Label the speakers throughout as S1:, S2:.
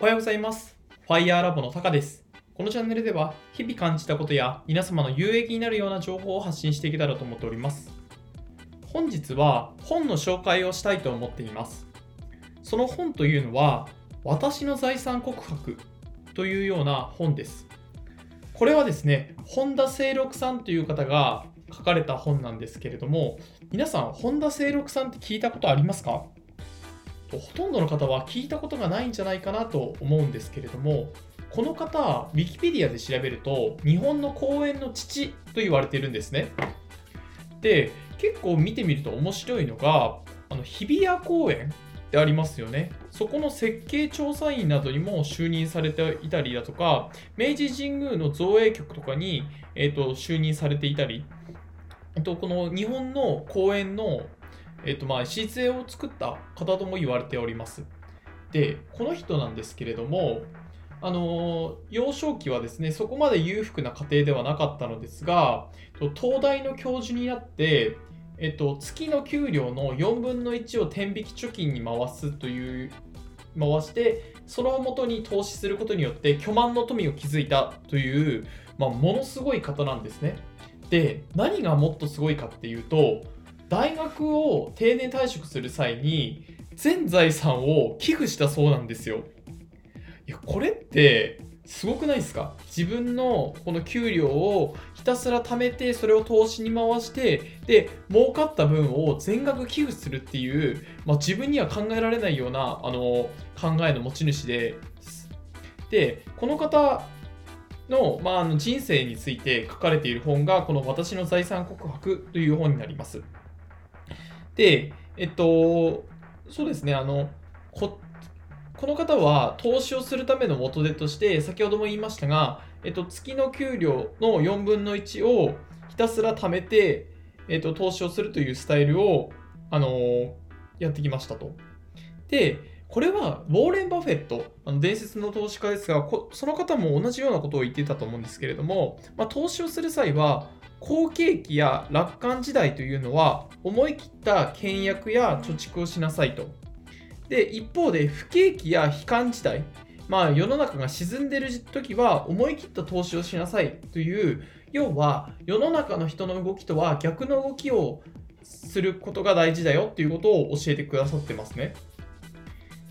S1: おはようございます。ファイヤーラボのタカです。このチャンネルでは、日々感じたことや皆様の有益になるような情報を発信していけたらと思っております。本日は本の紹介をしたいと思っています。その本というのは、私の財産告白というような本です。これはですね、本田清六さんという方が書かれた本なんですけれども、皆さん、本田清六さんって聞いたことありますか？ほとんどの方は聞いたことがないんじゃないかなと思うんですけれども、この方、ウィキペディアで調べると、日本の公園の父と言われているんですね。で、結構見てみると面白いのが、あの日比谷公園ってありますよね。そこの設計調査員などにも就任されていたりだとか、明治神宮の造営局とかに、えー、と就任されていたり、えっと、この日本の公園の、えっと、まあ礎を作った方とも言われております。で、この人なんですけれども、あの幼少期はですね、そこまで裕福な家庭ではなかったのですが、東大の教授になって、えっと、月の給料の4分の1を天引き貯金に回すという、回して、その元に投資することによって巨万の富を築いたという、まあ、ものすごい方なんですね。で、何がもっとすごいかっていうと、大学を定年退職する際に、全財産を寄付したそうなんですよ。いや、これって、すごくないですか？自分のこの給料をひたすら貯めてそれを投資に回してで儲かった分を全額寄付するっていう、まあ、自分には考えられないようなあの考えの持ち主ですでこの方の,、まあ、あの人生について書かれている本がこの「私の財産告白」という本になりますでえっとそうですねあのここの方は投資をするための元手として、先ほども言いましたが、えっと、月の給料の4分の1をひたすら貯めて、えっと、投資をするというスタイルを、あのやってきましたと。で、これはウォーレン・バフェット、あの伝説の投資家ですが、その方も同じようなことを言ってたと思うんですけれども、まあ、投資をする際は、好景気や楽観時代というのは、思い切った倹約や貯蓄をしなさいと。で一方で不景気や悲観時代、まあ、世の中が沈んでる時は思い切った投資をしなさいという要は世の中の人の動きとは逆の動きをすることが大事だよっていうことを教えてくださってますね。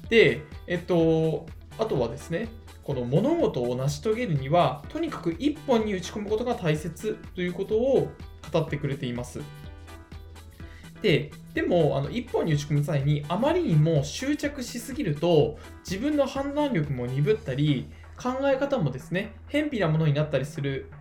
S1: で、えっと、あとはですね、この物事を成し遂げるには、とにかく一本に打ち込むことが大切ということを語ってくれています。ででもあの一本に打ち込む際にあまりにも執着しすぎると自分の判断力も鈍ったり考え方もですね偏僻なものになったりする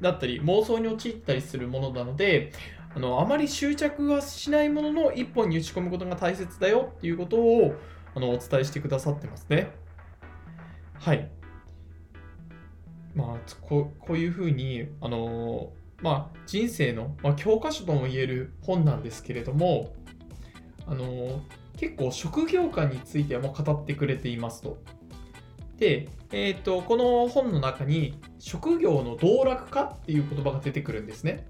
S1: だったり妄想に陥ったりするものなのであのあまり執着はしないものの一本に打ち込むことが大切だよっていうことをあのお伝えしてくださってますねはいまあここういうふうにあのまあ、人生の、まあ、教科書とも言える本なんですけれども、あの、結構職業観についても語ってくれていますと。で、えーと、この本の中に職業の道楽化っていう言葉が出てくるんですね。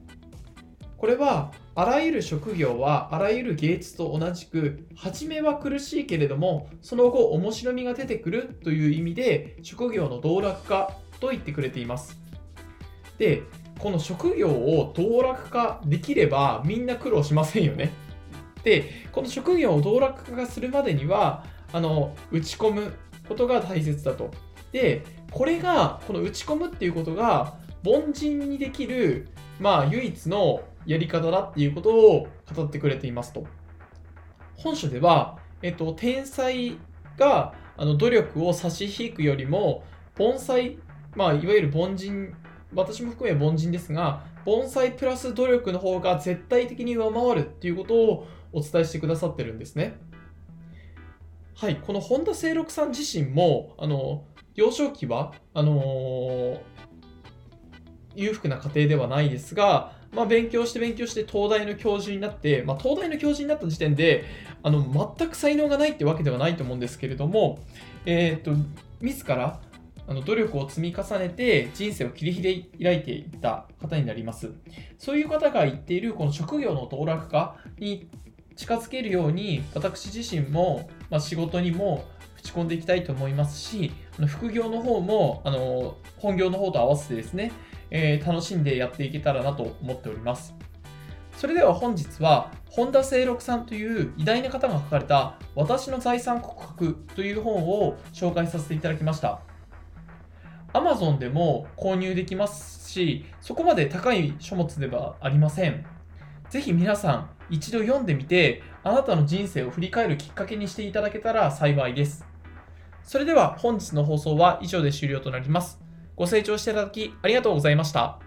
S1: これはあらゆる職業はあらゆる芸術と同じく初めは苦しいけれどもその後面白みが出てくるという意味で職業の道楽化と言ってくれています。でこの職業を道楽化できればみんな苦労しませんよね。で、この職業を道楽化するまでには、あの、打ち込むことが大切だと。で、これが、この打ち込むっていうことが、凡人にできる、まあ、唯一のやり方だっていうことを語ってくれていますと。本書では、えっと、天才があの努力を差し引くよりも、盆栽、まあ、いわゆる凡人私も含め凡人ですが、盆栽プラス努力の方が絶対的に上回るっていうことをお伝えしてくださってるんですね。はい、この本田清六さん自身も、あの、幼少期は、あのー、裕福な家庭ではないですが、まあ、勉強して勉強して東大の教授になって、まあ、東大の教授になった時点であの全く才能がないってわけではないと思うんですけれども、えーと、自らあの努力を積み重ねて人生を切り開いていった方になります。そういう方が言っているこの職業の道楽化に近づけるように私自身も、まあ、仕事にも打ち込んでいきたいと思いますし、副業の方もあの本業の方と合わせてですね、えー、楽しんでやっていけたらなと思っております。それでは本日は、本田清六さんという偉大な方が書かれた私の財産告白という本を紹介させていただきました。Amazon でも購入できますし、そこまで高い書物ではありません。ぜひ皆さん一度読んでみて、あなたの人生を振り返るきっかけにしていただけたら幸いです。それでは本日の放送は以上で終了となります。ご清聴していただきありがとうございました。